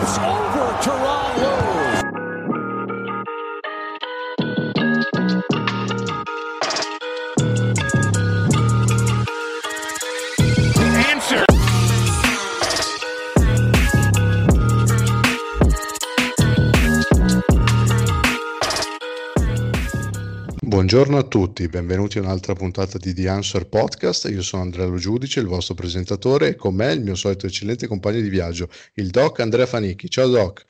It's over. Teron Lewis. Buongiorno a tutti, benvenuti a un'altra puntata di The Answer Podcast. Io sono Andrea Lo Giudice, il vostro presentatore, e con me il mio solito eccellente compagno di viaggio, il Doc Andrea Fanicchi. Ciao Doc.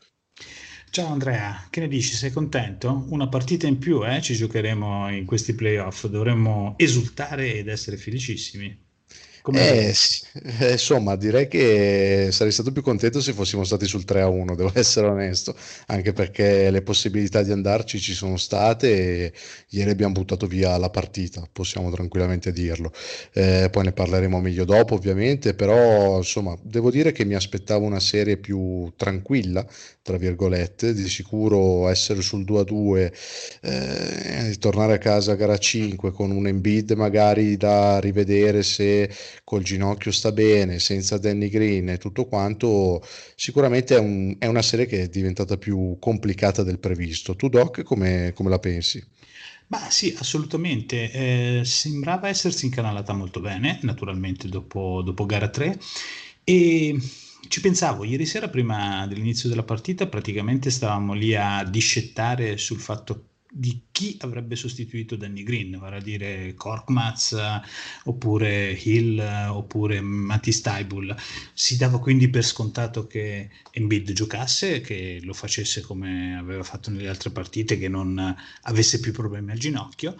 Ciao Andrea, che ne dici? Sei contento? Una partita in più, eh? Ci giocheremo in questi playoff, dovremmo esultare ed essere felicissimi. Eh, sì, eh, insomma, direi che sarei stato più contento se fossimo stati sul 3-1, devo essere onesto, anche perché le possibilità di andarci ci sono state e ieri abbiamo buttato via la partita, possiamo tranquillamente dirlo. Eh, poi ne parleremo meglio dopo, ovviamente, però insomma, devo dire che mi aspettavo una serie più tranquilla, tra virgolette, di sicuro essere sul 2-2, eh, tornare a casa a gara 5 con un Embiid magari da rivedere se col ginocchio sta bene, senza Danny Green e tutto quanto, sicuramente è, un, è una serie che è diventata più complicata del previsto. Tu Doc come, come la pensi? Ma sì, assolutamente. Eh, sembrava essersi incanalata molto bene, naturalmente dopo, dopo gara 3 e ci pensavo ieri sera prima dell'inizio della partita, praticamente stavamo lì a discettare sul fatto di chi avrebbe sostituito Danny Green, vale a dire Korkmaz oppure Hill oppure Matti Staibul. Si dava quindi per scontato che Embiid giocasse, che lo facesse come aveva fatto nelle altre partite, che non avesse più problemi al ginocchio.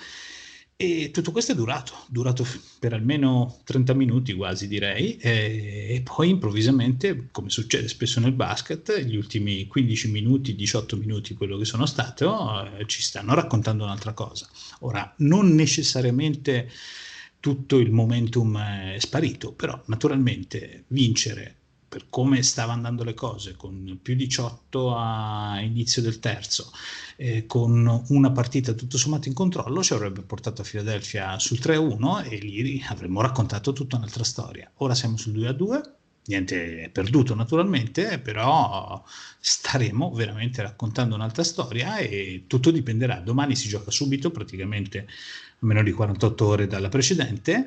E tutto questo è durato, durato per almeno 30 minuti quasi direi, e, poi improvvisamente, come succede spesso nel basket, gli ultimi 15 minuti, 18 minuti, quello che sono stato, eh, ci stanno raccontando un'altra cosa. Ora, non necessariamente tutto il momentum è sparito, però naturalmente vincere per come stavano andando le cose, con più 18 a inizio del terzo, eh, con una partita tutto sommato in controllo, ci avrebbe portato a Filadelfia sul 3-1 e lì avremmo raccontato tutta un'altra storia. Ora siamo sul 2-2, niente è perduto naturalmente, però staremo veramente raccontando un'altra storia e tutto dipenderà. Domani si gioca subito, praticamente a meno di 48 ore dalla precedente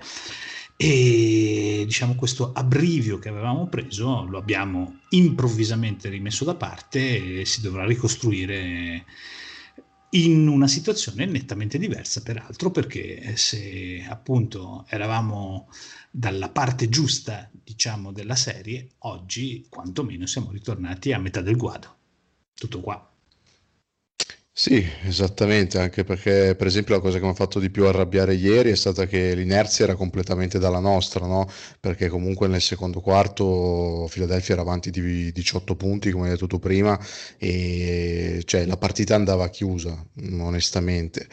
e diciamo questo abbrivio che avevamo preso lo abbiamo improvvisamente rimesso da parte e si dovrà ricostruire in una situazione nettamente diversa peraltro perché se appunto eravamo dalla parte giusta diciamo della serie oggi quantomeno siamo ritornati a metà del guado. Tutto qua sì, esattamente, anche perché per esempio la cosa che mi ha fatto di più arrabbiare ieri è stata che l'inerzia era completamente dalla nostra, no? Perché comunque nel secondo quarto Philadelphia era avanti di 18 punti, come hai detto tu prima, e cioè la partita andava chiusa, onestamente.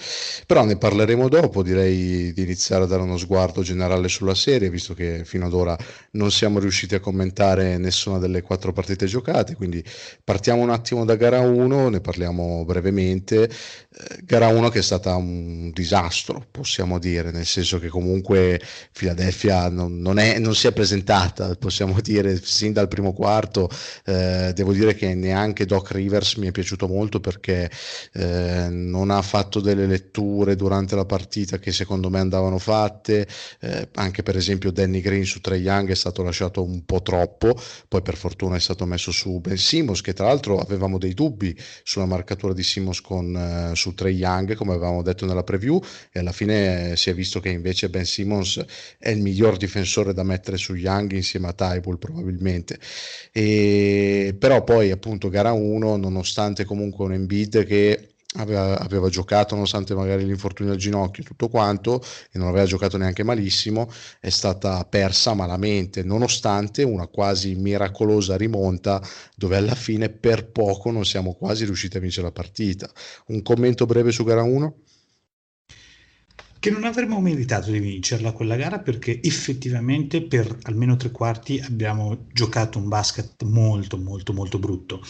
Però ne parleremo dopo, direi di iniziare a dare uno sguardo generale sulla serie, visto che fino ad ora non siamo riusciti a commentare nessuna delle quattro partite giocate, quindi partiamo un attimo da gara 1, ne parliamo brevemente eh, gara 1 che è stata un disastro, possiamo dire, nel senso che comunque Philadelphia non, non, è, non si è presentata, possiamo dire, sin dal primo quarto. Eh, devo dire che neanche Doc Rivers mi è piaciuto molto perché eh, non ha fatto delle letture durante la partita che secondo me andavano fatte, eh, anche per esempio Danny Green su Trey Young è stato lasciato un po' troppo, poi per fortuna è stato messo su Ben Simmons che tra l'altro avevamo dei dubbi sulla marcatura di Simmons con, eh, su Trey Young, come avevamo detto nella preview, e alla fine si è visto che invece Ben Simmons è il miglior difensore da mettere su Young insieme a Tybull probabilmente. E, però poi appunto gara 1, nonostante comunque un Embiid che Aveva, aveva, giocato nonostante magari l'infortunio al ginocchio e tutto quanto e non aveva giocato neanche malissimo è stata persa malamente nonostante una quasi miracolosa rimonta dove alla fine per poco non siamo quasi riusciti a vincere la partita un commento breve su gara 1? Che non avremmo meritato di vincerla quella gara perché effettivamente per almeno tre quarti abbiamo giocato un basket molto molto molto brutto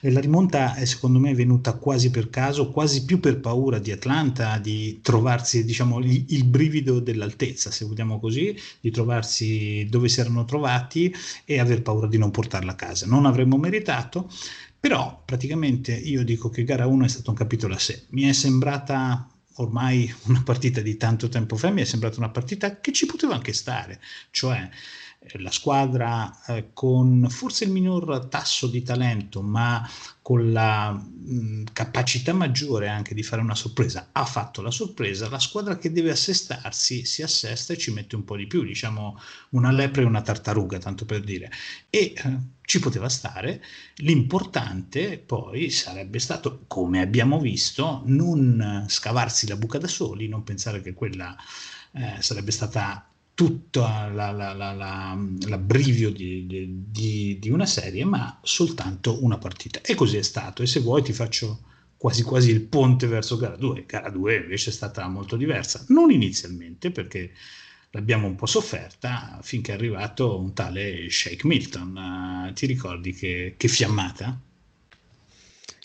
e la rimonta è secondo me venuta quasi per caso, quasi più per paura di Atlanta di trovarsi diciamo il, brivido dell'altezza se vogliamo così, di trovarsi dove si erano trovati e aver paura di non portarla a casa. Non avremmo meritato però praticamente io dico che gara 1 è stato un capitolo a sé. Mi è sembrata ormai una partita di tanto tempo fa, mi è sembrata una partita che ci poteva anche stare, cioè la squadra eh, con forse il minor tasso di talento, ma con la mh, capacità maggiore anche di fare una sorpresa, ha fatto la sorpresa, la squadra che deve assestarsi si assesta e ci mette un po' di più, diciamo una lepre e una tartaruga, tanto per dire. E eh, ci poteva stare, l'importante poi sarebbe stato, come abbiamo visto, non scavarsi la buca da soli, non pensare che quella eh, sarebbe stata tutta la, la, la, l'abbrivio di, di, di, una serie, ma soltanto una partita. E così è stato. E se vuoi ti faccio quasi quasi il ponte verso gara 2. Gara 2 invece è stata molto diversa, non inizialmente perché l'abbiamo un po' sofferta finché è arrivato un tale Shake Milton. Uh, ti ricordi che, che fiammata?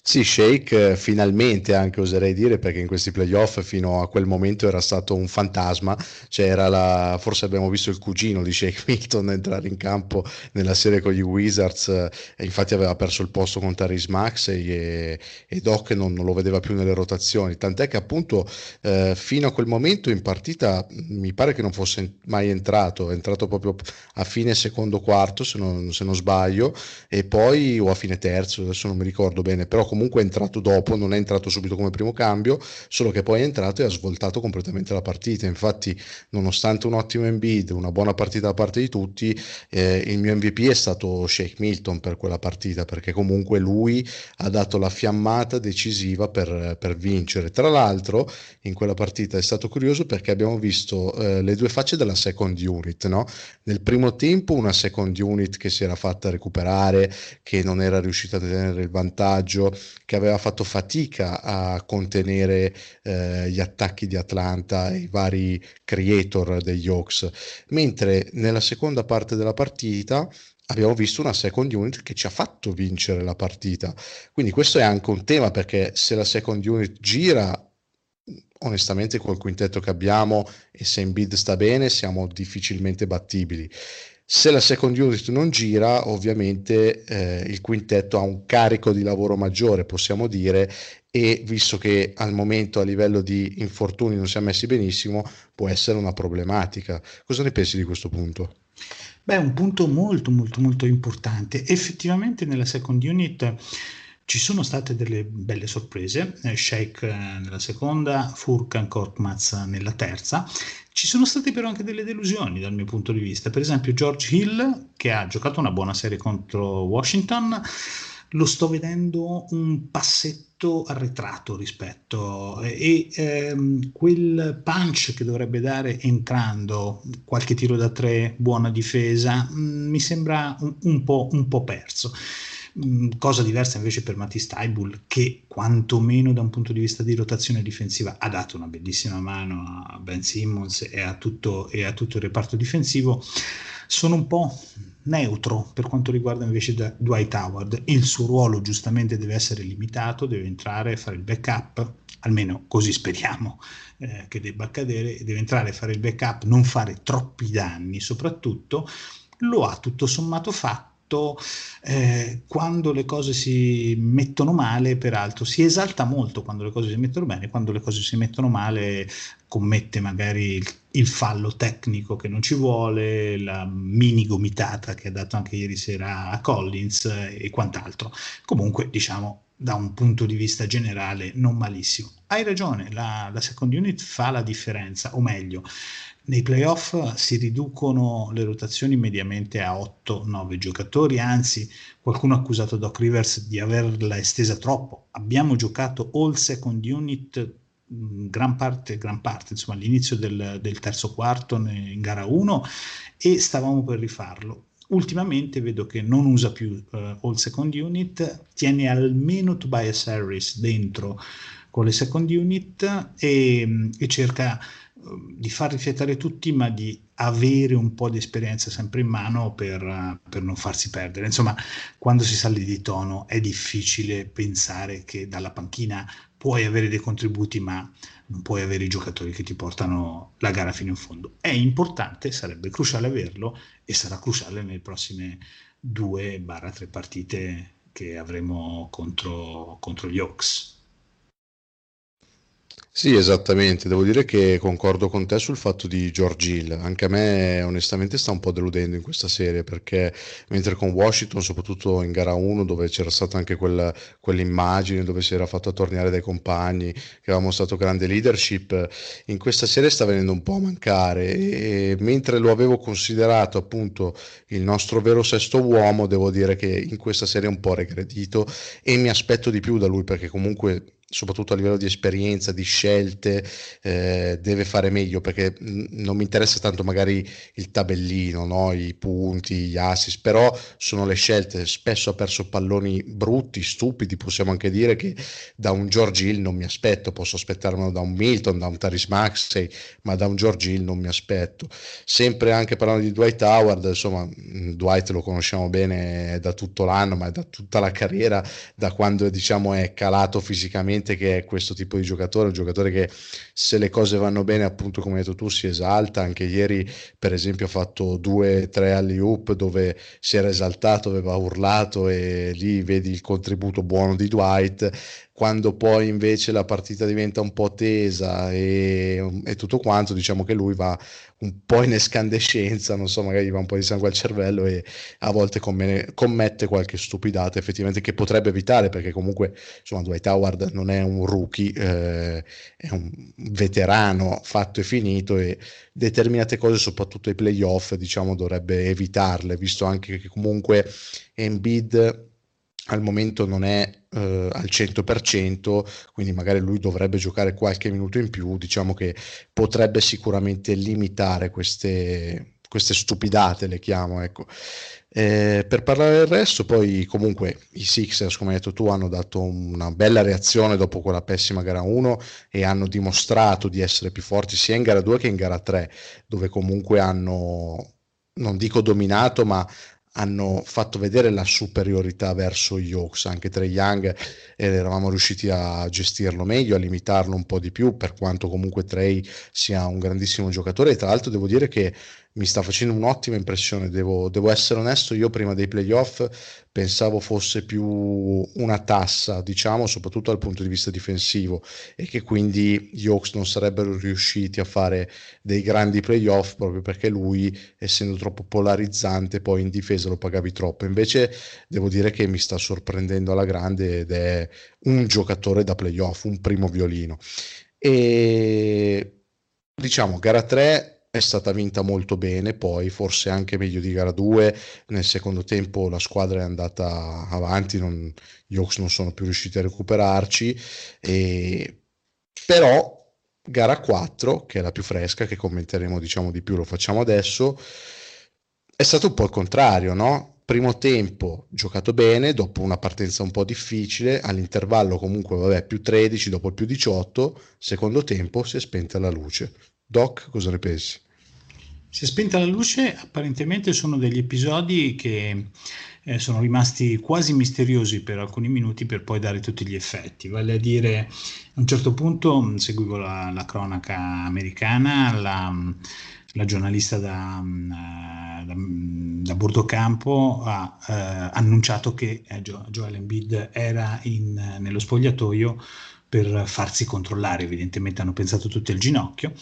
Sì, Shake finalmente anche oserei dire perché in questi playoff fino a quel momento era stato un fantasma, cioè la, forse abbiamo visto il cugino di Shake Milton entrare in campo nella serie con gli Wizards e infatti aveva perso il posto con Taris Max e, e Doc non, non, lo vedeva più nelle rotazioni, tant'è che appunto eh, fino a quel momento in partita mi pare che non fosse mai entrato, è entrato proprio a fine secondo quarto se non, se non sbaglio e poi o a fine terzo, adesso non mi ricordo bene, però comunque è entrato dopo, non è entrato subito come primo cambio, solo che poi è entrato e ha svoltato completamente la partita. Infatti, nonostante un ottimo Embiid, una buona partita da parte di tutti, eh, il mio MVP è stato Shake Milton per quella partita, perché comunque lui ha dato la fiammata decisiva per, per vincere. Tra l'altro, in quella partita è stato curioso perché abbiamo visto eh, le due facce della second unit, no? Nel primo tempo una second unit che si era fatta recuperare, che non era riuscita a tenere il vantaggio, che aveva fatto fatica a contenere eh, gli attacchi di Atlanta e i vari creator degli Hawks, mentre nella seconda parte della partita abbiamo visto una second unit che ci ha fatto vincere la partita. Quindi questo è anche un tema perché se la second unit gira onestamente col quintetto che abbiamo e se in bid sta bene siamo difficilmente battibili. Se la second unit non gira, ovviamente eh, il quintetto ha un carico di lavoro maggiore, possiamo dire, e visto che al momento a livello di infortuni non siamo messi benissimo, può essere una problematica. Cosa ne pensi di questo punto? Beh, un punto molto molto molto importante. Effettivamente nella second unit ci sono state delle belle sorprese, eh, Sheikh eh, nella seconda, Furkan Korkmaz nella terza. Ci sono state però anche delle delusioni dal mio punto di vista. Per esempio George Hill, che ha giocato una buona serie contro Washington, lo sto vedendo un passetto arretrato rispetto e ehm, quel punch che dovrebbe dare entrando qualche tiro da tre, buona difesa, mh, mm, mi sembra un, un, po', un po' perso. Mm, cosa diversa invece per Matisse Taibul che quantomeno da un punto di vista di rotazione difensiva ha dato una bellissima mano a Ben Simmons e a tutto, e a tutto il reparto difensivo. Sono un po' neutro per quanto riguarda invece Dwight Howard. Il suo ruolo giustamente deve essere limitato, deve entrare, fare il backup, almeno così speriamo eh, che debba accadere, deve entrare, fare il backup, non fare troppi danni soprattutto. Lo ha tutto sommato fatto soprattutto eh, quando le cose si mettono male, peraltro si esalta molto quando le cose si mettono bene, quando le cose si mettono male commette magari il, il fallo tecnico che non ci vuole, la mini gomitata che ha dato anche ieri sera a Collins e quant'altro. Comunque, diciamo, da un punto di vista generale non malissimo. Hai ragione, la, la second unit fa la differenza, o meglio, nei playoff si riducono le rotazioni mediamente a 8-9 giocatori, anzi qualcuno ha accusato Doc Rivers di averla estesa troppo. Abbiamo giocato all second unit gran parte, gran parte insomma all'inizio del, del terzo quarto in gara 1 e stavamo per rifarlo. Ultimamente vedo che non usa più uh, all second unit, tiene almeno Tobias Harris dentro con le second unit e, e cerca di far riflettere tutti, ma di avere un po' di esperienza sempre in mano per, per, non farsi perdere. Insomma, quando si sale di tono è difficile pensare che dalla panchina puoi avere dei contributi, ma non puoi avere i giocatori che ti portano la gara fino in fondo. È importante, sarebbe cruciale averlo e sarà cruciale nelle prossime due barra tre partite che avremo contro, contro gli Hawks. Sì, esattamente. Devo dire che concordo con te sul fatto di George Hill. Anche a me, onestamente, sta un po' deludendo in questa serie perché mentre con Washington, soprattutto in gara 1, dove c'era stata anche quella, quell'immagine dove si era fatto tornare dai compagni, che aveva mostrato grande leadership, in questa serie sta venendo un po' a mancare. E mentre lo avevo considerato appunto il nostro vero sesto uomo, devo dire che in questa serie è un po' regredito e mi aspetto di più da lui perché comunque soprattutto a livello di esperienza, di scelte, eh, deve fare meglio perché non mi interessa tanto magari il tabellino, no? i punti, gli assist, però sono le scelte. Spesso ha perso palloni brutti, stupidi, possiamo anche dire che da un George Hill non mi aspetto, posso aspettarmelo da un Milton, da un Taris Maxey, ma da un George Hill non mi aspetto. Sempre anche parlando di Dwight Howard, insomma, Dwight lo conosciamo bene da tutto l'anno, ma da tutta la carriera, da quando diciamo è calato fisicamente evidente che è questo tipo di giocatore, un giocatore che se le cose vanno bene, appunto come hai detto tu, si esalta. Anche ieri, per esempio, ha fatto due, tre alley oop dove si era esaltato, aveva urlato e lì vedi il contributo buono di Dwight quando poi invece la partita diventa un po' tesa e, e, tutto quanto, diciamo che lui va un po' in escandescenza, non so, magari gli va un po' di sangue al cervello e a volte commette, commette qualche stupidata effettivamente che potrebbe evitare perché comunque insomma Dwight Howard non è un rookie, eh, è un veterano fatto e finito e determinate cose, soprattutto ai playoff, diciamo dovrebbe evitarle, visto anche che comunque Embiid al momento non è eh, al 100%, quindi magari lui dovrebbe giocare qualche minuto in più, diciamo che potrebbe sicuramente limitare queste, queste stupidate, le chiamo, ecco. Eh, per parlare del resto, poi comunque i Sixers, come hai detto tu, hanno dato una bella reazione dopo quella pessima gara 1 e hanno dimostrato di essere più forti sia in gara 2 che in gara 3, dove comunque hanno, non dico dominato, ma hanno fatto vedere la superiorità verso gli Hawks, anche tra Young eh, eravamo riusciti a gestirlo meglio, a limitarlo un po' di più, per quanto comunque Trey sia un grandissimo giocatore. E tra l'altro devo dire che mi sta facendo un'ottima impressione, devo, devo, essere onesto, io prima dei playoff pensavo fosse più una tassa, diciamo, soprattutto dal punto di vista difensivo e che quindi gli Hawks non sarebbero riusciti a fare dei grandi playoff proprio perché lui, essendo troppo polarizzante, poi in difesa lo pagavi troppo. Invece devo dire che mi sta sorprendendo alla grande ed è un giocatore da playoff, un primo violino. E diciamo, gara 3 è stata vinta molto bene, poi forse anche meglio di gara 2, nel secondo tempo la squadra è andata avanti, non, gli Hawks non sono più riusciti a recuperarci, e, però gara 4, che è la più fresca, che commenteremo diciamo di più, lo facciamo adesso, è stato un po' il contrario, no? Primo tempo giocato bene, dopo una partenza un po' difficile, all'intervallo comunque vabbè più 13, dopo il più 18, secondo tempo si è spenta la luce Doc, cosa ne pensi? Si è spenta la luce, apparentemente sono degli episodi che eh, sono rimasti quasi misteriosi per alcuni minuti per poi dare tutti gli effetti. Vale a dire, a un certo punto mm, seguivo la, la cronaca americana, la, mm, la giornalista da, mm, eh, da, da Bordocampo ha eh, annunciato che eh, Joel Embiid era in, nello spogliatoio per farsi controllare, evidentemente hanno pensato tutti al ginocchio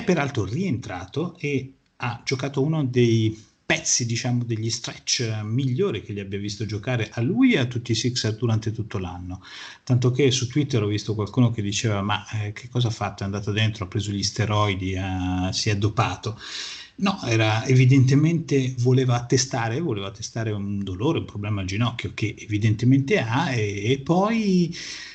è peraltro rientrato e ha giocato uno dei pezzi, diciamo, degli stretch migliori che gli abbia visto giocare a lui e a tutti i Sixer durante tutto l'anno. Tanto che su Twitter ho visto qualcuno che diceva: Ma eh, che cosa ha fatto? È andato dentro, ha preso gli steroidi, eh, si è dopato. No, era evidentemente voleva attestare, voleva attestare un dolore, un problema al ginocchio che evidentemente ha, e, e poi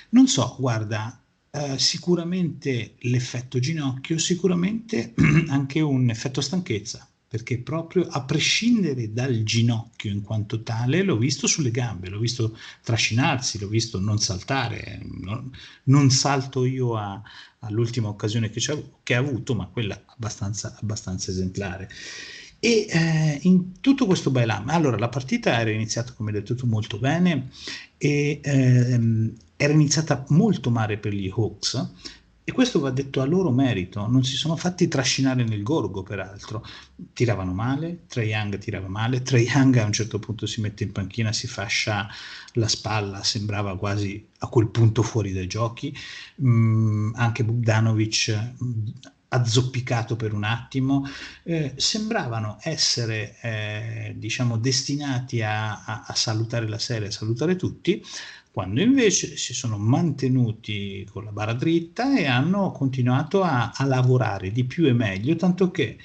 non so, guarda, eh, sicuramente l'effetto ginocchio, sicuramente anche un effetto stanchezza, perché proprio a prescindere dal ginocchio in quanto tale, l'ho visto sulle gambe, l'ho visto trascinarsi, l'ho visto non saltare, non, non salto io a, all'ultima occasione che, che, ha avuto, ma quella abbastanza, abbastanza esemplare. E eh, in tutto questo bailam, allora la partita era iniziata, come detto molto bene e ehm, era iniziata molto male per gli Hawks e questo va detto a loro merito, non si sono fatti trascinare nel gorgo peraltro, tiravano male, Trey Young tirava male, Trey Young a un certo punto si mette in panchina, si fascia la spalla, sembrava quasi a quel punto fuori dai giochi, mm, anche Bogdanovic mm, azzoppicato per un attimo, eh, sembravano essere eh, diciamo destinati a, a, a salutare la serie, a salutare tutti, quando invece si sono mantenuti con la barra dritta e hanno continuato a, a lavorare di più e meglio, tanto che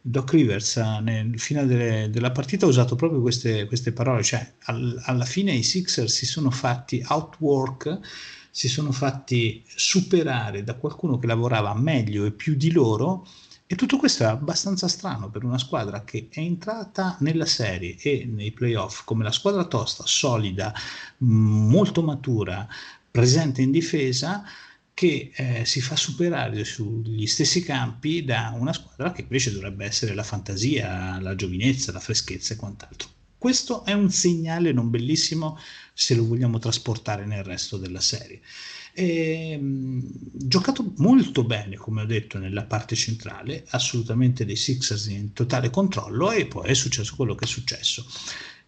Doc Rivers nel finale delle, della partita ha usato proprio queste, queste parole, cioè al, alla fine i Sixers si sono fatti outwork, si sono fatti superare da qualcuno che lavorava meglio e più di loro e tutto questo è abbastanza strano per una squadra che è entrata nella serie e nei playoff come la squadra tosta, solida, molto matura, presente in difesa, che eh, si fa superare sugli stessi campi da una squadra che invece dovrebbe essere la fantasia, la giovinezza, la freschezza e quant'altro. Questo è un segnale non bellissimo se lo vogliamo trasportare nel resto della serie. E, mh, giocato molto bene, come ho detto, nella parte centrale, assolutamente dei Sixers in totale controllo e poi è successo quello che è successo.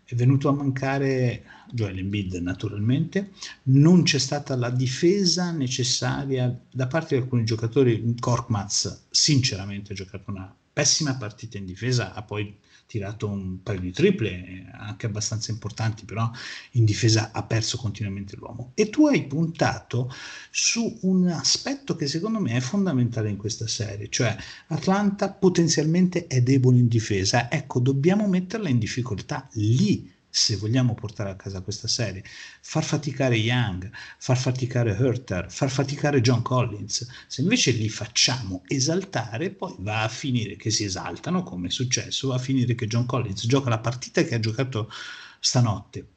È venuto a mancare Joel Embiid naturalmente, non c'è stata la difesa necessaria da parte di alcuni giocatori, Korkmaz sinceramente ha giocato una pessima partita in difesa, ha poi tirato un paio di triple, anche abbastanza importanti, però in difesa ha perso continuamente l'uomo. E tu hai puntato su un aspetto che secondo me è fondamentale in questa serie, cioè Atlanta potenzialmente è debole in difesa, ecco, dobbiamo metterla in difficoltà lì se vogliamo portare a casa questa serie, far faticare Young, far faticare Herter, far faticare John Collins. Se invece li facciamo esaltare, poi va a finire che si esaltano, come è successo, va a finire che John Collins gioca la partita che ha giocato stanotte,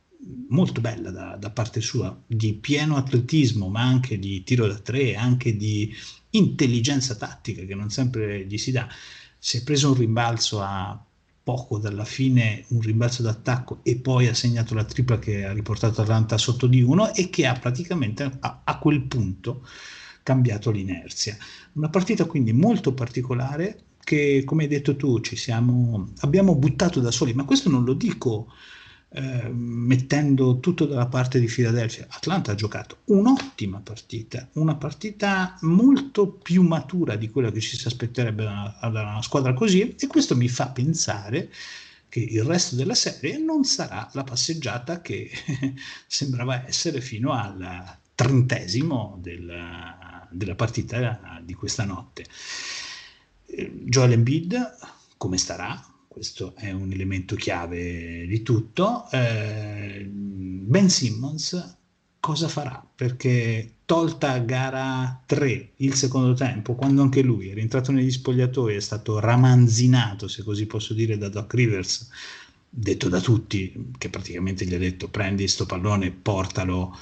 molto bella da, da parte sua, di pieno atletismo, ma anche di tiro da tre, anche di intelligenza tattica che non sempre gli si dà. Si è preso un rimbalzo a poco dalla fine un rimbalzo d'attacco e poi ha segnato la tripla che ha riportato Atlanta sotto di uno e che ha praticamente a, a quel punto cambiato l'inerzia. Una partita quindi molto particolare che come hai detto tu ci siamo, abbiamo buttato da soli, ma questo non lo dico eh, mettendo tutto dalla parte di Philadelphia. Atlanta ha giocato un'ottima partita, una partita molto più matura di quella che ci si aspetterebbe da, da una squadra così e questo mi fa pensare che il resto della serie non sarà la passeggiata che sembrava essere fino al trentesimo della, della partita di questa notte. Eh, Joel Embiid come starà? Questo è un elemento chiave di tutto. Eh, ben Simmons cosa farà? Perché tolta gara 3 il secondo tempo, quando anche lui è rientrato negli spogliatoi, è stato ramanzinato, se così posso dire, da Doc Rivers, detto da tutti, che praticamente gli ha detto prendi sto pallone, portalo,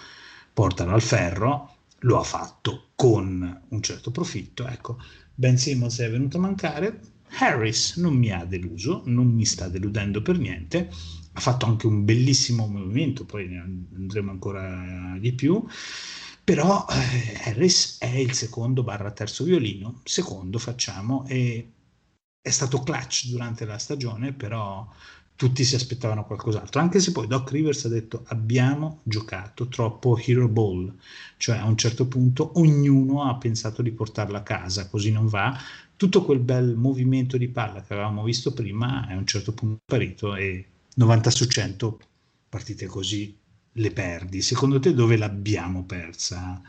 portalo al ferro, lo ha fatto con un certo profitto. Ecco, Ben Simmons è venuto a mancare, Harris non mi ha deluso, non mi sta deludendo per niente, ha fatto anche un bellissimo movimento, poi ne andremo ancora di più, però eh, Harris è il secondo barra terzo violino, secondo facciamo, e è stato clutch durante la stagione, però tutti si aspettavano qualcos'altro, anche se poi Doc Rivers ha detto abbiamo giocato troppo hero ball, cioè a un certo punto ognuno ha pensato di portarla a casa, così non va, tutto quel bel movimento di palla che avevamo visto prima a un certo punto sparito e 90 su 100 partite così le perdi. Secondo te dove l'abbiamo persa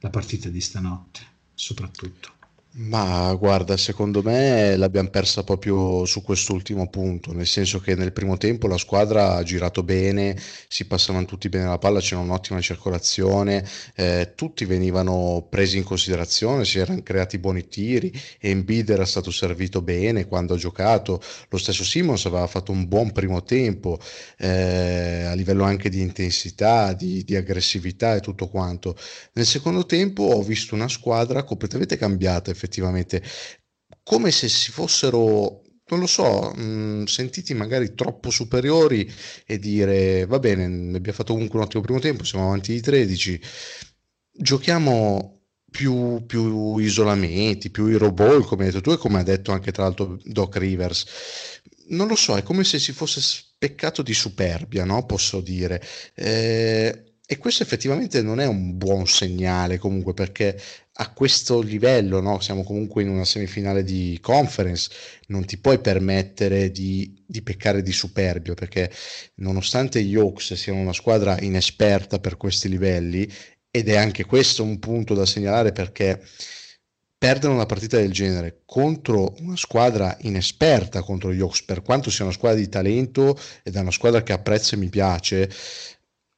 la partita di stanotte, soprattutto? Ma guarda, secondo me l'abbiamo persa proprio su quest'ultimo punto, nel senso che nel primo tempo la squadra ha girato bene, si passavano tutti bene la palla, c'era un'ottima circolazione, eh, tutti venivano presi in considerazione, si erano creati buoni tiri, Embiid era stato servito bene quando ha giocato, lo stesso Simons aveva fatto un buon primo tempo eh, a livello anche di intensità, di, di aggressività e tutto quanto. Nel secondo tempo ho visto una squadra completamente cambiata effettivamente, come se si fossero, non lo so, mh, sentiti magari troppo superiori e dire va bene, abbiamo fatto comunque un ottimo primo tempo, siamo avanti di 13, giochiamo più, più isolamenti, più hero ball, come hai detto tu e come ha detto anche tra l'altro Doc Rivers. Non lo so, è come se si fosse speccato di superbia, no? Posso dire. Eh, e questo effettivamente non è un buon segnale comunque perché a questo livello, no? siamo comunque in una semifinale di conference, non ti puoi permettere di, di peccare di superbio perché nonostante gli Hawks siano una squadra inesperta per questi livelli, ed è anche questo un punto da segnalare perché perdere una partita del genere contro una squadra inesperta contro gli Hawks, per quanto sia una squadra di talento ed è una squadra che apprezzo e mi piace,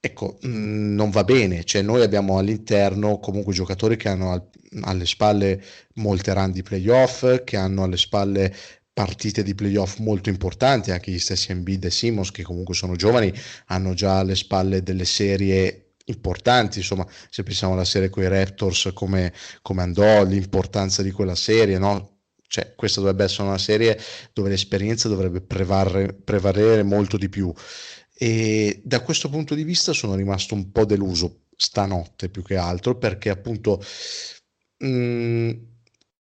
Ecco, mh, non va bene, cioè noi abbiamo all'interno comunque giocatori che hanno al- alle spalle molte run di playoff, che hanno alle spalle partite di playoff molto importanti, anche gli stessi Embiid e Simons che comunque sono giovani, hanno già alle spalle delle serie importanti, insomma, se pensiamo alla serie con i Raptors come, come andò, l'importanza di quella serie, no? Cioè, questa dovrebbe essere una serie dove l'esperienza dovrebbe prevarre- prevalere molto di più. E da questo punto di vista sono rimasto un po' deluso stanotte più che altro perché appunto mh, mm,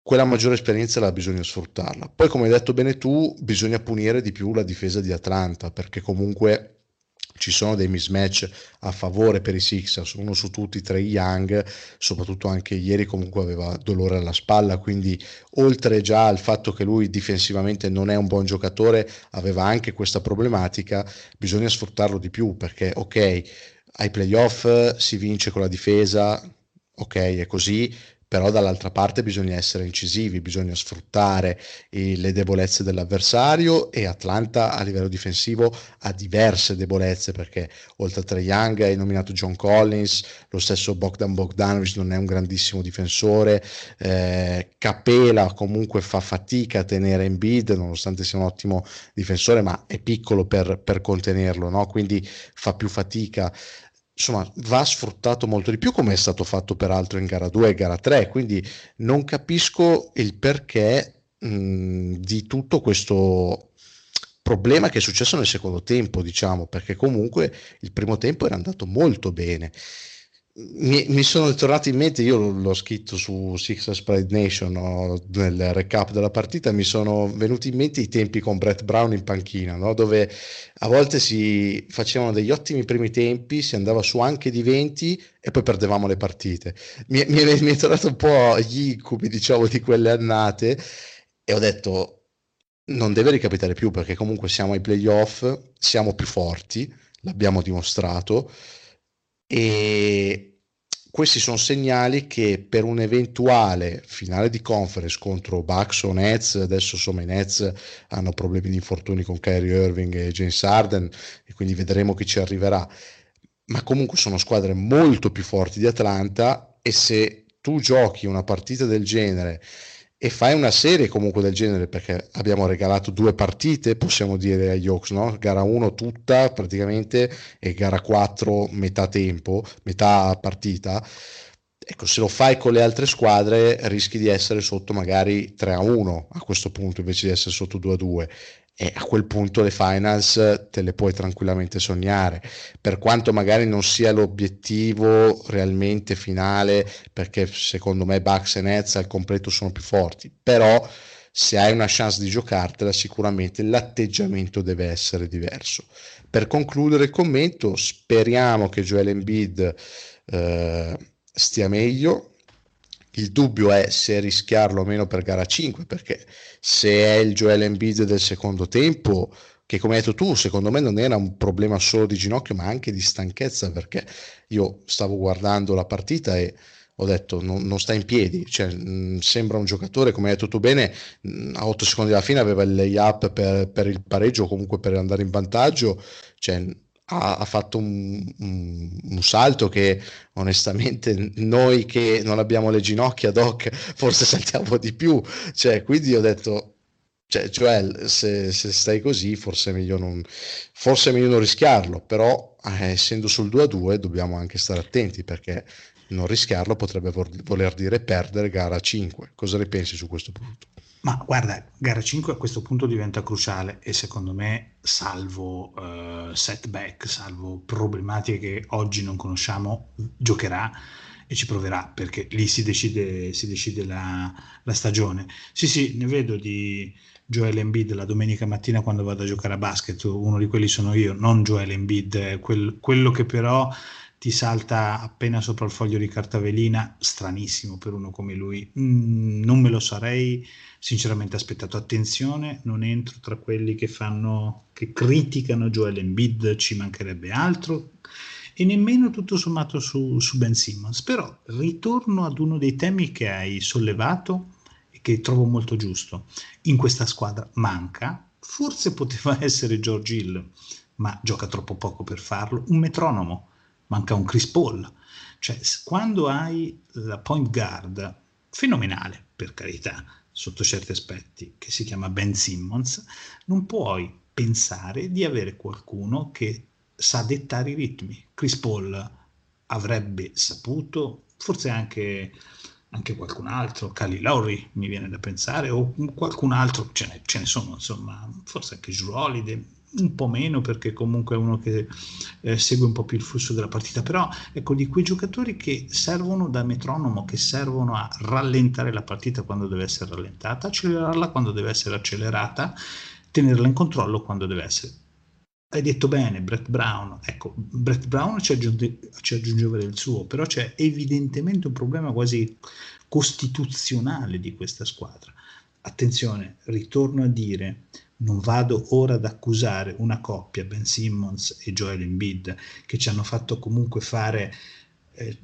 quella maggiore esperienza la bisogna sfruttarla. Poi come hai detto bene tu, bisogna punire di più la difesa di Atlanta perché comunque ci sono dei mismatch a favore per i Sixers, uno su tutti, Trey Young, soprattutto anche ieri comunque aveva dolore alla spalla, quindi oltre già al fatto che lui difensivamente non è un buon giocatore, aveva anche questa problematica, bisogna sfruttarlo di più perché ok, ai playoff si vince con la difesa, ok, è così, però dall'altra parte bisogna essere incisivi, bisogna sfruttare i, le debolezze dell'avversario e Atlanta a livello difensivo ha diverse debolezze perché oltre a Trae Young hai nominato John Collins, lo stesso Bogdan Bogdanovic non è un grandissimo difensore, eh, Capela comunque fa fatica a tenere in bid nonostante sia un ottimo difensore ma è piccolo per, per contenerlo, no? quindi fa più fatica insomma va sfruttato molto di più come è stato fatto peraltro in gara 2 e gara 3 quindi non capisco il perché mh, di tutto questo problema che è successo nel secondo tempo diciamo perché comunque il primo tempo era andato molto bene mi, mi, sono tornati in mente, io l'ho scritto su Six Pride Nation no, nel recap della partita, mi sono venuti in mente i tempi con Brett Brown in panchina, no, dove a volte si facevano degli ottimi primi tempi, si andava su anche di 20 e poi perdevamo le partite. Mi, mi, mi è tornato un po' gli incubi, diciamo, di quelle annate e ho detto non deve ricapitare più perché comunque siamo ai playoff, siamo più forti, l'abbiamo dimostrato e questi sono segnali che per un eventuale finale di conference contro Bucks o Nets, adesso insomma i Nets hanno problemi di infortuni con Kyrie Irving e James Harden e quindi vedremo chi ci arriverà, ma comunque sono squadre molto più forti di Atlanta e se tu giochi una partita del genere e fai una serie comunque del genere perché abbiamo regalato due partite possiamo dire agli Hawks no? gara 1 tutta praticamente e gara 4 metà tempo metà partita ecco se lo fai con le altre squadre rischi di essere sotto magari 3 a 1 a questo punto invece di essere sotto 2 a 2 e a quel punto le finals te le puoi tranquillamente sognare. Per quanto magari non sia l'obiettivo realmente finale perché secondo me Bucks e Nets al completo sono più forti però se hai una chance di giocartela sicuramente l'atteggiamento deve essere diverso. Per concludere il commento speriamo che Joel Embiid eh, stia meglio il dubbio è se rischiarlo o meno per gara 5, perché se è il Joel Embiid del secondo tempo, che come hai detto tu, secondo me non era un problema solo di ginocchio, ma anche di stanchezza, perché io stavo guardando la partita e ho detto non, non sta in piedi, cioè, mh, sembra un giocatore, come hai detto tu bene, mh, a 8 secondi alla fine aveva il lay-up per, per il pareggio o comunque per andare in vantaggio, cioè, ha, ha, fatto un, un, un, salto che onestamente noi che non abbiamo le ginocchia doc forse sentiamo di più, cioè, quindi ho detto cioè, Joel, se, se, stai così, forse è meglio non, forse è meglio non rischiarlo, però eh, essendo sul 2 a 2 dobbiamo anche stare attenti perché non rischiarlo potrebbe voler dire perdere gara 5. Cosa ne pensi su questo punto? Ma guarda, gara 5 a questo punto diventa cruciale e secondo me, salvo uh, setback, salvo problematiche che oggi non conosciamo, giocherà e ci proverà perché lì si decide, si decide la, la stagione. Sì, sì, ne vedo di Joel Embiid la domenica mattina quando vado a giocare a basket, uno di quelli sono io, non Joel Embiid, quel, quello che però ti salta appena sopra il foglio di carta velina, stranissimo per uno come lui. Mm, non me lo sarei sinceramente aspettato. Attenzione, non entro tra quelli che fanno, che criticano Joel Embiid, ci mancherebbe altro, e nemmeno tutto sommato su, su Ben Simmons. Però ritorno ad uno dei temi che hai sollevato che trovo molto giusto. In questa squadra manca, forse poteva essere George Hill, ma gioca troppo poco per farlo, un metronomo, manca un Chris Paul. Cioè, quando hai la point guard fenomenale, per carità, sotto certi aspetti, che si chiama Ben Simmons, non puoi pensare di avere qualcuno che sa dettare i ritmi. Chris Paul avrebbe saputo, forse anche anche qualcun altro, Cali Lowry mi viene da pensare, o qualcun altro, ce ne, ce ne sono, insomma, forse anche Holiday, un po' meno perché comunque è uno che eh, segue un po' più il flusso della partita, però ecco di quei giocatori che servono da metronomo, che servono a rallentare la partita quando deve essere rallentata, accelerarla quando deve essere accelerata, tenerla in controllo quando deve essere hai detto bene, Brett Brown, ecco, Brett Brown ci, aggiunge, ci aggiungeva del suo, però c'è evidentemente un problema quasi costituzionale di questa squadra. Attenzione, ritorno a dire, non vado ora ad accusare una coppia, Ben Simmons e Joel Embiid, che ci hanno fatto comunque fare eh,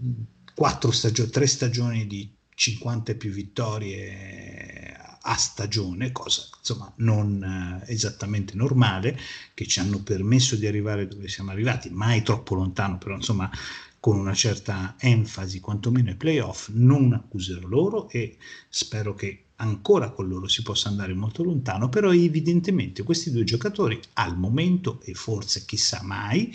stagioni, tre stagioni di 50 più vittorie a stagione, cosa insomma non eh, esattamente normale, che ci hanno permesso di arrivare dove siamo arrivati, mai troppo lontano, però insomma con una certa enfasi, quantomeno ai playoff, non accuserò loro e spero che ancora con loro si possa andare molto lontano, però evidentemente questi due giocatori al momento e forse chissà mai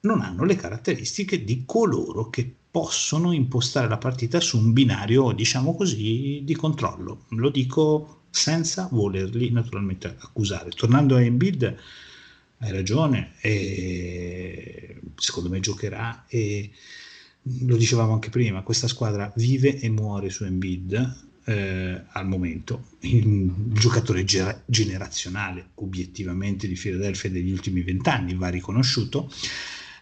non hanno le caratteristiche di coloro che possono impostare la partita su un binario, diciamo così, di controllo. Lo dico senza volerli naturalmente accusare. Tornando a Embiid, hai ragione, e secondo me giocherà e lo dicevamo anche prima, questa squadra vive e muore su Embiid eh, al momento, il giocatore ge- generazionale obiettivamente di Philadelphia degli ultimi vent'anni va riconosciuto.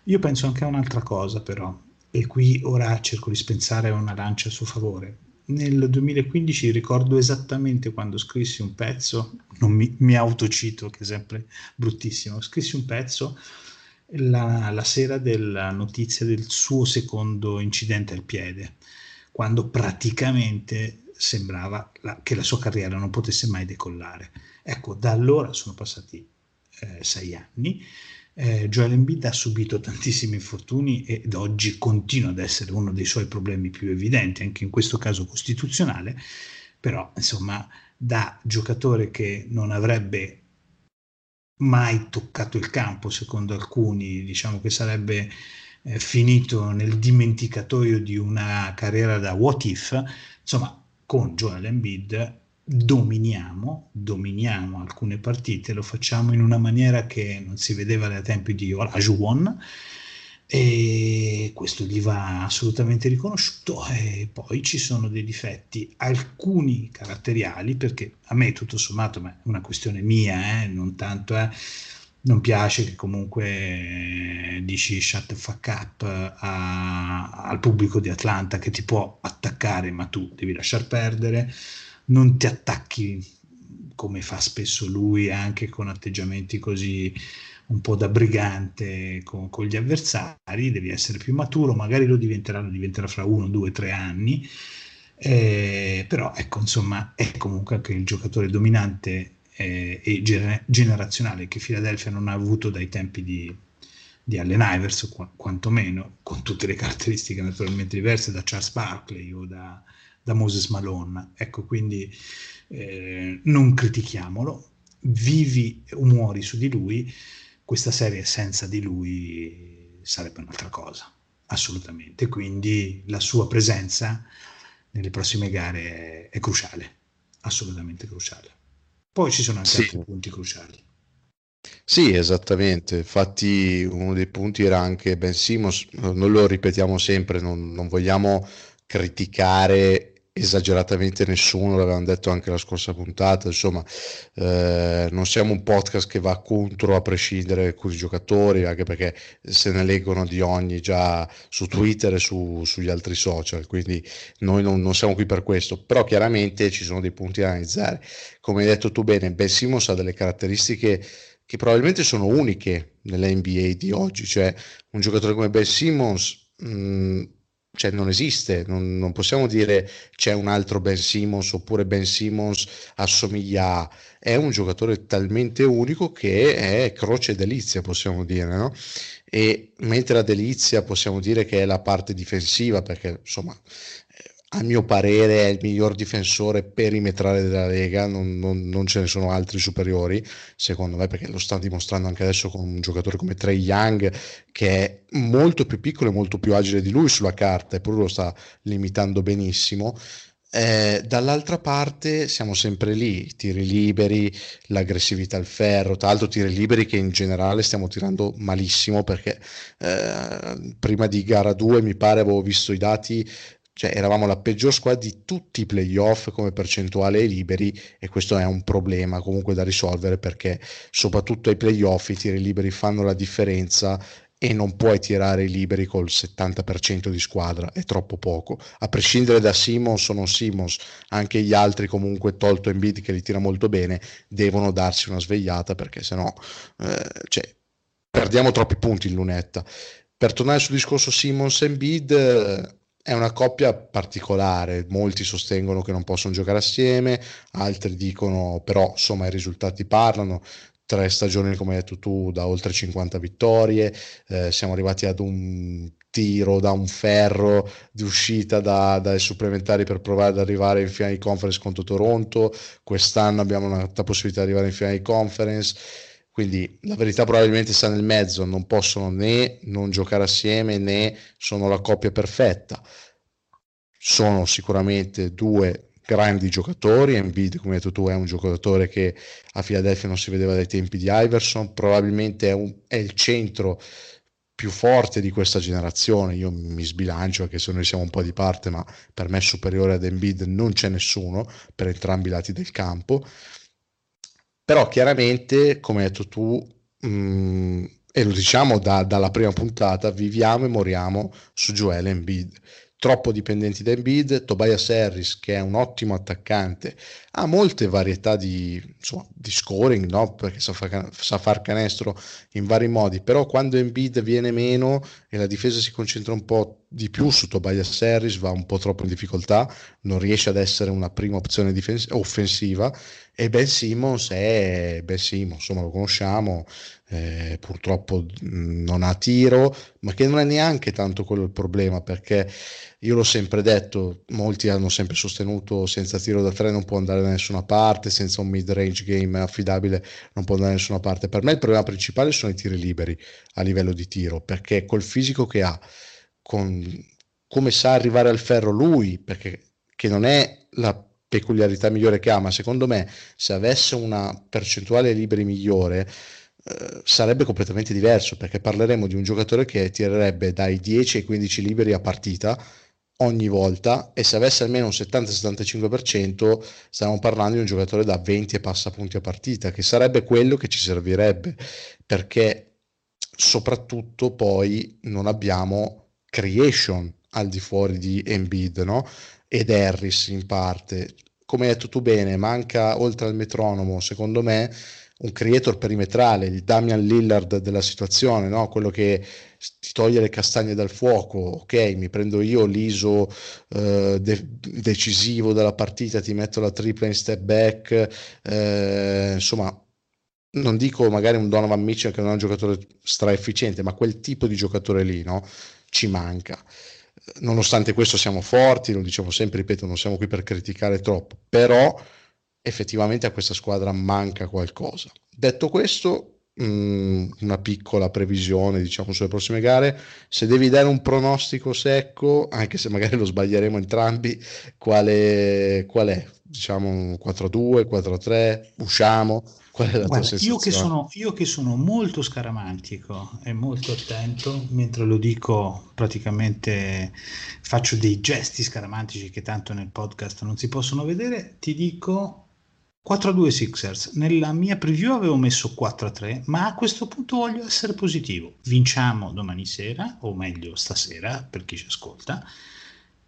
Io penso anche a un'altra cosa però, e qui ora cerco di spensare una lancia a suo favore. Nel 2015 ricordo esattamente quando scrissi un pezzo, non mi, mi autocito che è sempre bruttissimo, scrissi un pezzo la, la sera della notizia del suo secondo incidente al piede, quando praticamente sembrava la, che la sua carriera non potesse mai decollare. Ecco, da allora sono passati eh, sei anni eh, Joel Embiid ha subito tantissimi infortuni ed oggi continua ad essere uno dei suoi problemi più evidenti, anche in questo caso costituzionale, però insomma da giocatore che non avrebbe mai toccato il campo, secondo alcuni, diciamo che sarebbe eh, finito nel dimenticatoio di una carriera da what if, insomma con Joel Embiid dominiamo, dominiamo alcune partite, lo facciamo in una maniera che non si vedeva dai tempi di Olajuwon e questo gli va assolutamente riconosciuto e poi ci sono dei difetti, alcuni caratteriali perché a me tutto sommato, ma è una questione mia, eh, non tanto eh, non piace che comunque eh, dici shut the fuck up a, al pubblico di Atlanta che ti può attaccare ma tu devi lasciar perdere. Non ti attacchi come fa spesso lui, anche con atteggiamenti così un po' da brigante con, con, gli avversari, devi essere più maturo, magari lo diventerà, lo diventerà fra uno, due, tre anni, eh, però ecco, insomma, è comunque anche il giocatore dominante eh, e gener- generazionale che Philadelphia non ha avuto dai tempi di, di Allen Ivers, qu- quantomeno, con tutte le caratteristiche naturalmente diverse da Charles Barkley o da, da Moses Malone. Ecco, quindi eh, non critichiamolo, vivi o muori su di lui, questa serie senza di lui sarebbe un'altra cosa, assolutamente. Quindi la sua presenza nelle prossime gare è, è cruciale, assolutamente cruciale. Poi ci sono anche sì. altri punti cruciali. Sì, esattamente. Infatti, uno dei punti era anche Ben Simmons. Noi lo ripetiamo sempre: non, non vogliamo criticare esageratamente nessuno, l'avevamo detto anche la scorsa puntata, insomma eh, non siamo un podcast che va contro a prescindere con i giocatori, anche perché se ne leggono di ogni già su Twitter e su, sugli altri social, quindi noi non, non, siamo qui per questo, però chiaramente ci sono dei punti da analizzare. Come hai detto tu bene, Ben Simmons ha delle caratteristiche che probabilmente sono uniche nella NBA di oggi, cioè un giocatore come Ben Simmons... Mh, cioè non esiste, non, non, possiamo dire c'è un altro Ben Simmons oppure Ben Simmons assomiglia a, è un giocatore talmente unico che è croce delizia, possiamo dire, no? E mentre la delizia possiamo dire che è la parte difensiva, perché insomma a mio parere è il miglior difensore perimetrale della Lega, non, non, non, ce ne sono altri superiori, secondo me, perché lo sta dimostrando anche adesso con un giocatore come Trey Young, che è molto più piccolo e molto più agile di lui sulla carta, eppure lo sta limitando benissimo. Eh, dall'altra parte siamo sempre lì, tiri liberi, l'aggressività al ferro, tra l'altro tiri liberi che in generale stiamo tirando malissimo perché eh, prima di gara 2 mi pare avevo visto i dati cioè eravamo la peggior squadra di tutti i playoff come percentuale ai liberi e questo è un problema comunque da risolvere perché soprattutto ai playoff i tiri liberi fanno la differenza e non puoi tirare i liberi col 70% di squadra, è troppo poco. A prescindere da Simmons o non Simmons, anche gli altri comunque, tolto Embiid che li tira molto bene, devono darsi una svegliata perché sennò eh, cioè, perdiamo troppi punti in lunetta. Per tornare sul discorso Simmons e Embiid, eh, è una coppia particolare, molti sostengono che non possono giocare assieme, altri dicono però insomma i risultati parlano, tre stagioni come hai detto tu da oltre 50 vittorie, eh, siamo arrivati ad un tiro da un ferro di uscita da, dai supplementari per provare ad arrivare in finale di conference contro Toronto, quest'anno abbiamo una possibilità di arrivare in finale di conference quindi la verità probabilmente sta nel mezzo, non possono né non giocare assieme né sono la coppia perfetta. Sono sicuramente due grandi giocatori, Embiid come hai detto tu è un giocatore che a Philadelphia non si vedeva dai tempi di Iverson, probabilmente è, un, è il centro più forte di questa generazione, io mi sbilancio anche se noi siamo un po' di parte, ma per me superiore ad Embiid non c'è nessuno per entrambi i lati del campo però chiaramente, come hai detto tu, mh, mm, e lo diciamo da, dalla prima puntata, viviamo e moriamo su Joel Embiid troppo dipendenti da Embiid, Tobias Harris che è un ottimo attaccante, ha molte varietà di, insomma, di scoring, no? perché sa, fa, sa, far canestro in vari modi, però quando Embiid viene meno e la difesa si concentra un po' di più su Tobias Harris, va un po' troppo in difficoltà, non riesce ad essere una prima opzione difens- offensiva e Ben Simmons è Ben Simmons, insomma lo conosciamo, eh, purtroppo non ha tiro, ma che non è neanche tanto quello il problema, perché io l'ho sempre detto, molti hanno sempre sostenuto senza tiro da tre non può andare da nessuna parte, senza un mid-range game affidabile non può andare da nessuna parte. Per me il problema principale sono i tiri liberi a livello di tiro, perché col fisico che ha, con come sa arrivare al ferro lui, perché che non è la peculiarità migliore che ha, ma secondo me se avesse una percentuale liberi migliore eh, sarebbe completamente diverso perché parleremo di un giocatore che tirerebbe dai 10 ai 15 liberi a partita ogni volta e se avesse almeno un 70-75% stiamo parlando di un giocatore da 20 e passa punti a partita che sarebbe quello che ci servirebbe perché soprattutto poi non abbiamo creation al di fuori di Embiid no? Ed Harris in parte come hai detto tu bene manca oltre al metronomo secondo me un creator perimetrale, il Damian Lillard della situazione, no? quello che ti toglie le castagne dal fuoco, ok, mi prendo io l'iso eh, de- decisivo della partita, ti metto la tripla in step back, eh, insomma, non dico magari un Donovan Mitchell che non è un giocatore straefficiente, ma quel tipo di giocatore lì, no? Ci manca. Nonostante questo siamo forti, lo dicevo sempre, ripeto, non siamo qui per criticare troppo, però effettivamente a questa squadra manca qualcosa. Detto questo, mh, mm, una piccola previsione, diciamo, sulle prossime gare. Se devi dare un pronostico secco, anche se magari lo sbaglieremo entrambi, quale, qual è? Diciamo 4-2, 4-3, usciamo? Qual è la Guarda, tua io che, sono, io che sono molto scaramantico e molto attento, mentre lo dico praticamente faccio dei gesti scaramantici che tanto nel podcast non si possono vedere, ti dico 4-2 Sixers. Nella mia preview avevo messo 4-3, ma a questo punto voglio essere positivo. Vinciamo domani sera, o meglio stasera per chi ci ascolta,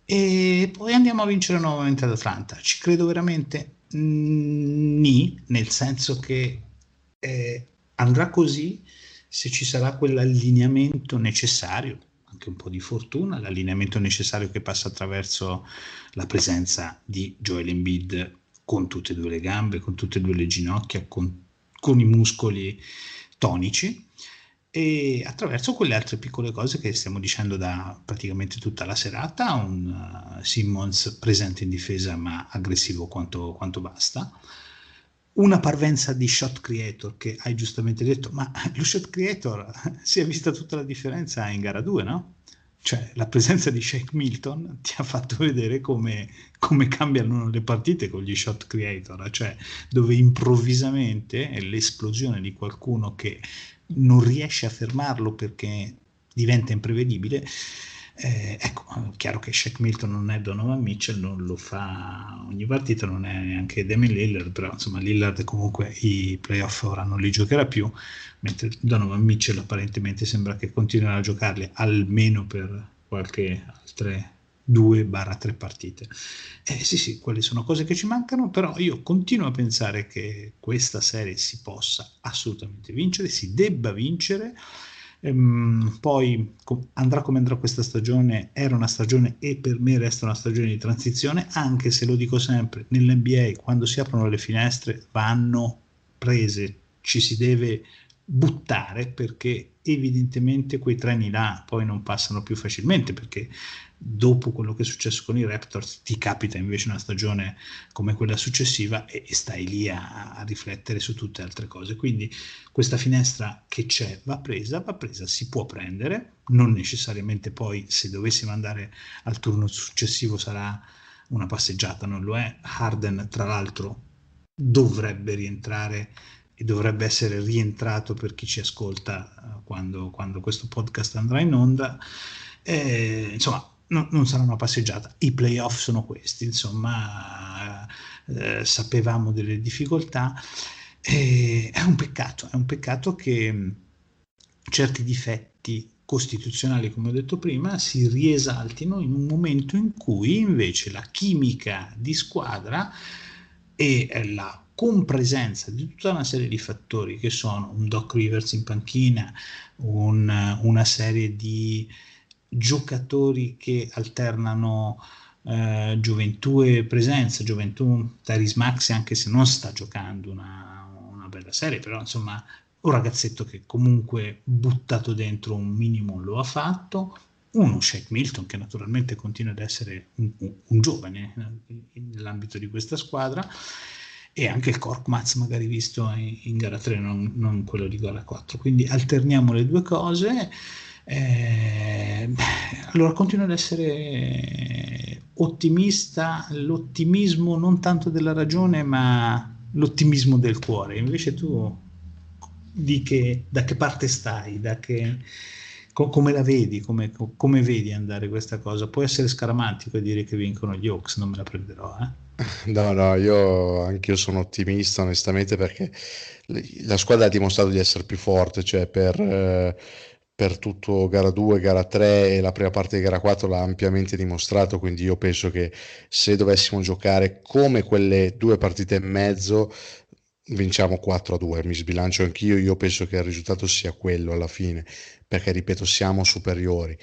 e poi andiamo a vincere nuovamente ad Atlanta. Ci credo veramente Ni, nel senso che eh, andrà così se ci sarà quell'allineamento necessario, anche un po' di fortuna, l'allineamento necessario che passa attraverso la presenza di Joel Embiid con tutte e due le gambe, con tutte e due le ginocchia, con, con i muscoli tonici e attraverso quelle altre piccole cose che stiamo dicendo da praticamente tutta la serata, un uh, Simmons presente in difesa ma aggressivo quanto, quanto, basta, una parvenza di shot creator che hai giustamente detto, ma lo shot creator si è vista tutta la differenza in gara 2, no? Cioè la presenza di Shake Milton ti ha fatto vedere come, come cambiano le partite con gli shot creator, cioè dove improvvisamente l'esplosione di qualcuno che non riesce a fermarlo perché diventa imprevedibile. Eh, ecco, chiaro che Shaq Milton non è Donovan Mitchell, non lo fa ogni partita, non è neanche Demi Lillard, però insomma Lillard comunque i playoff ora non li giocherà più, mentre Donovan Mitchell apparentemente sembra che continuerà a giocarli almeno per qualche altre 2-3 partite. Eh, sì, sì, quelle sono cose che ci mancano, però io continuo a pensare che questa serie si possa assolutamente vincere, si debba vincere. Ehm, poi com- andrà come andrà questa stagione, era una stagione e per me resta una stagione di transizione, anche se lo dico sempre, nell'NBA quando si aprono le finestre vanno prese, ci si deve buttare perché evidentemente quei treni là poi non passano più facilmente perché dopo quello che è successo con i Raptors ti capita invece una stagione come quella successiva e, e stai lì a, a, riflettere su tutte altre cose quindi questa finestra che c'è va presa va presa si può prendere non necessariamente poi se dovessimo andare al turno successivo sarà una passeggiata non lo è Harden tra l'altro dovrebbe rientrare e dovrebbe essere rientrato per chi ci ascolta uh, quando, quando, questo podcast andrà in onda. Eh, insomma, no, non sarà una passeggiata. I playoff sono questi, insomma, eh, sapevamo delle difficoltà. Eh, è un peccato, è un peccato che mm, certi difetti costituzionali, come ho detto prima, si riesaltino in un momento in cui invece la chimica di squadra e la con presenza di tutta una serie di fattori che sono un Doc Rivers in panchina, un, una serie di giocatori che alternano eh, gioventù e presenza, gioventù Taris Maxi anche se non sta giocando una, una bella serie, però insomma un ragazzetto che comunque buttato dentro un minimo lo ha fatto, uno Shake Milton che naturalmente continua ad essere un, un, un giovane eh, nell'ambito di questa squadra e anche il Korkmaz magari visto in, in gara 3, non, non, quello di gara 4. Quindi alterniamo le due cose. Eh, allora continuo ad essere ottimista, l'ottimismo non tanto della ragione, ma l'ottimismo del cuore. Invece tu di che, da che parte stai, da che, co- come la vedi, come, co- come, vedi andare questa cosa? Può essere scaramantico dire che vincono gli Hawks, non me la prenderò, eh? No, no, io anch'io sono ottimista onestamente perché la squadra ha dimostrato di essere più forte, cioè per, eh, per tutto gara 2, gara 3 e la prima parte di gara 4 l'ha ampiamente dimostrato, quindi io penso che se dovessimo giocare come quelle due partite e mezzo vinciamo 4 a 2. Mi sbilancio anch'io. Io penso che il risultato sia quello alla fine, perché ripeto, siamo superiori.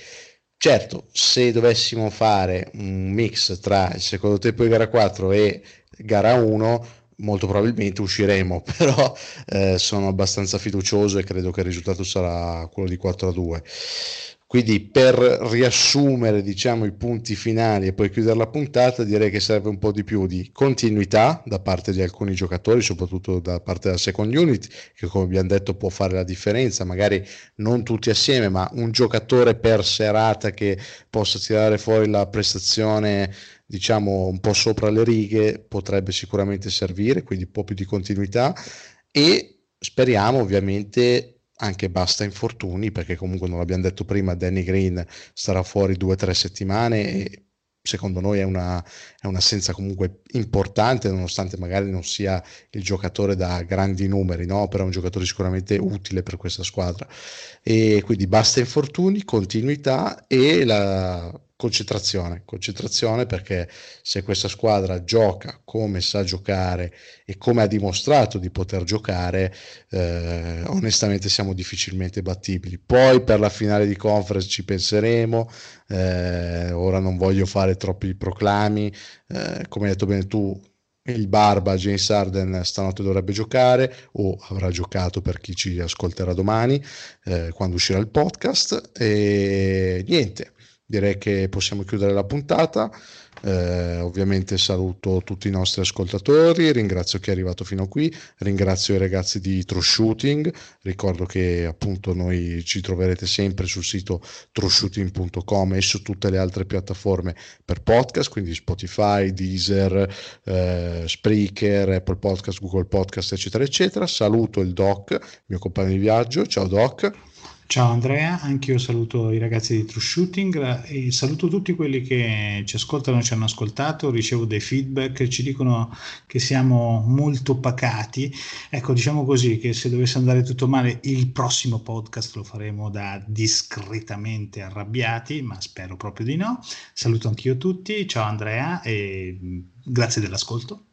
Certo, se dovessimo fare un mix tra il secondo tempo di gara 4 e gara 1, molto probabilmente usciremo, però eh, sono abbastanza fiducioso e credo che il risultato sarà quello di 4 a 2. Quindi per riassumere diciamo, i punti finali e poi chiudere la puntata, direi che serve un po' di più di continuità da parte di alcuni giocatori, soprattutto da parte della second unit, che come abbiamo detto può fare la differenza, magari non tutti assieme, ma un giocatore per serata che possa tirare fuori la prestazione diciamo un po' sopra le righe potrebbe sicuramente servire, quindi un po' più di continuità e speriamo ovviamente anche basta infortuni perché comunque non l'abbiamo detto prima Danny Green starà fuori due o tre settimane e secondo noi è, una, è un'assenza comunque importante nonostante magari non sia il giocatore da grandi numeri no? però è un giocatore sicuramente utile per questa squadra e quindi basta infortuni continuità e la concentrazione, concentrazione perché se questa squadra gioca come sa giocare e come ha dimostrato di poter giocare, eh, onestamente siamo difficilmente battibili. Poi per la finale di conference ci penseremo, eh, ora non voglio fare troppi proclami, eh, come hai detto bene tu, il Barba James Arden stanotte dovrebbe giocare o avrà giocato per chi ci ascolterà domani eh, quando uscirà il podcast. E niente direi che possiamo chiudere la puntata. Eh, ovviamente saluto tutti i nostri ascoltatori, ringrazio chi è arrivato fino a qui, ringrazio i ragazzi di True Shooting, ricordo che appunto noi ci troverete sempre sul sito trueshooting.com e su tutte le altre piattaforme per podcast, quindi Spotify, Deezer, eh, Spreaker, Apple Podcast, Google Podcast, eccetera, eccetera. Saluto il Doc, mio compagno di viaggio, ciao Doc. Ciao Andrea, anche io saluto i ragazzi di True Shooting e saluto tutti quelli che ci ascoltano, ci hanno ascoltato, ricevo dei feedback, ci dicono che siamo molto pacati. Ecco, diciamo così che se dovesse andare tutto male, il prossimo podcast lo faremo da discretamente arrabbiati, ma spero proprio di no. Saluto anch'io tutti, ciao Andrea e grazie dell'ascolto.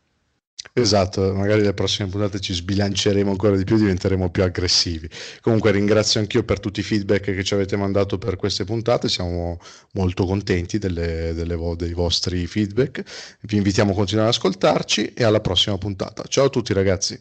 Esatto, magari le prossime puntate ci sbilanceremo ancora di più, diventeremo più aggressivi. Comunque ringrazio anch'io per tutti i feedback che ci avete mandato per queste puntate, siamo molto contenti delle, delle, dei vostri feedback. Vi invitiamo a continuare ad ascoltarci e alla prossima puntata. Ciao a tutti ragazzi.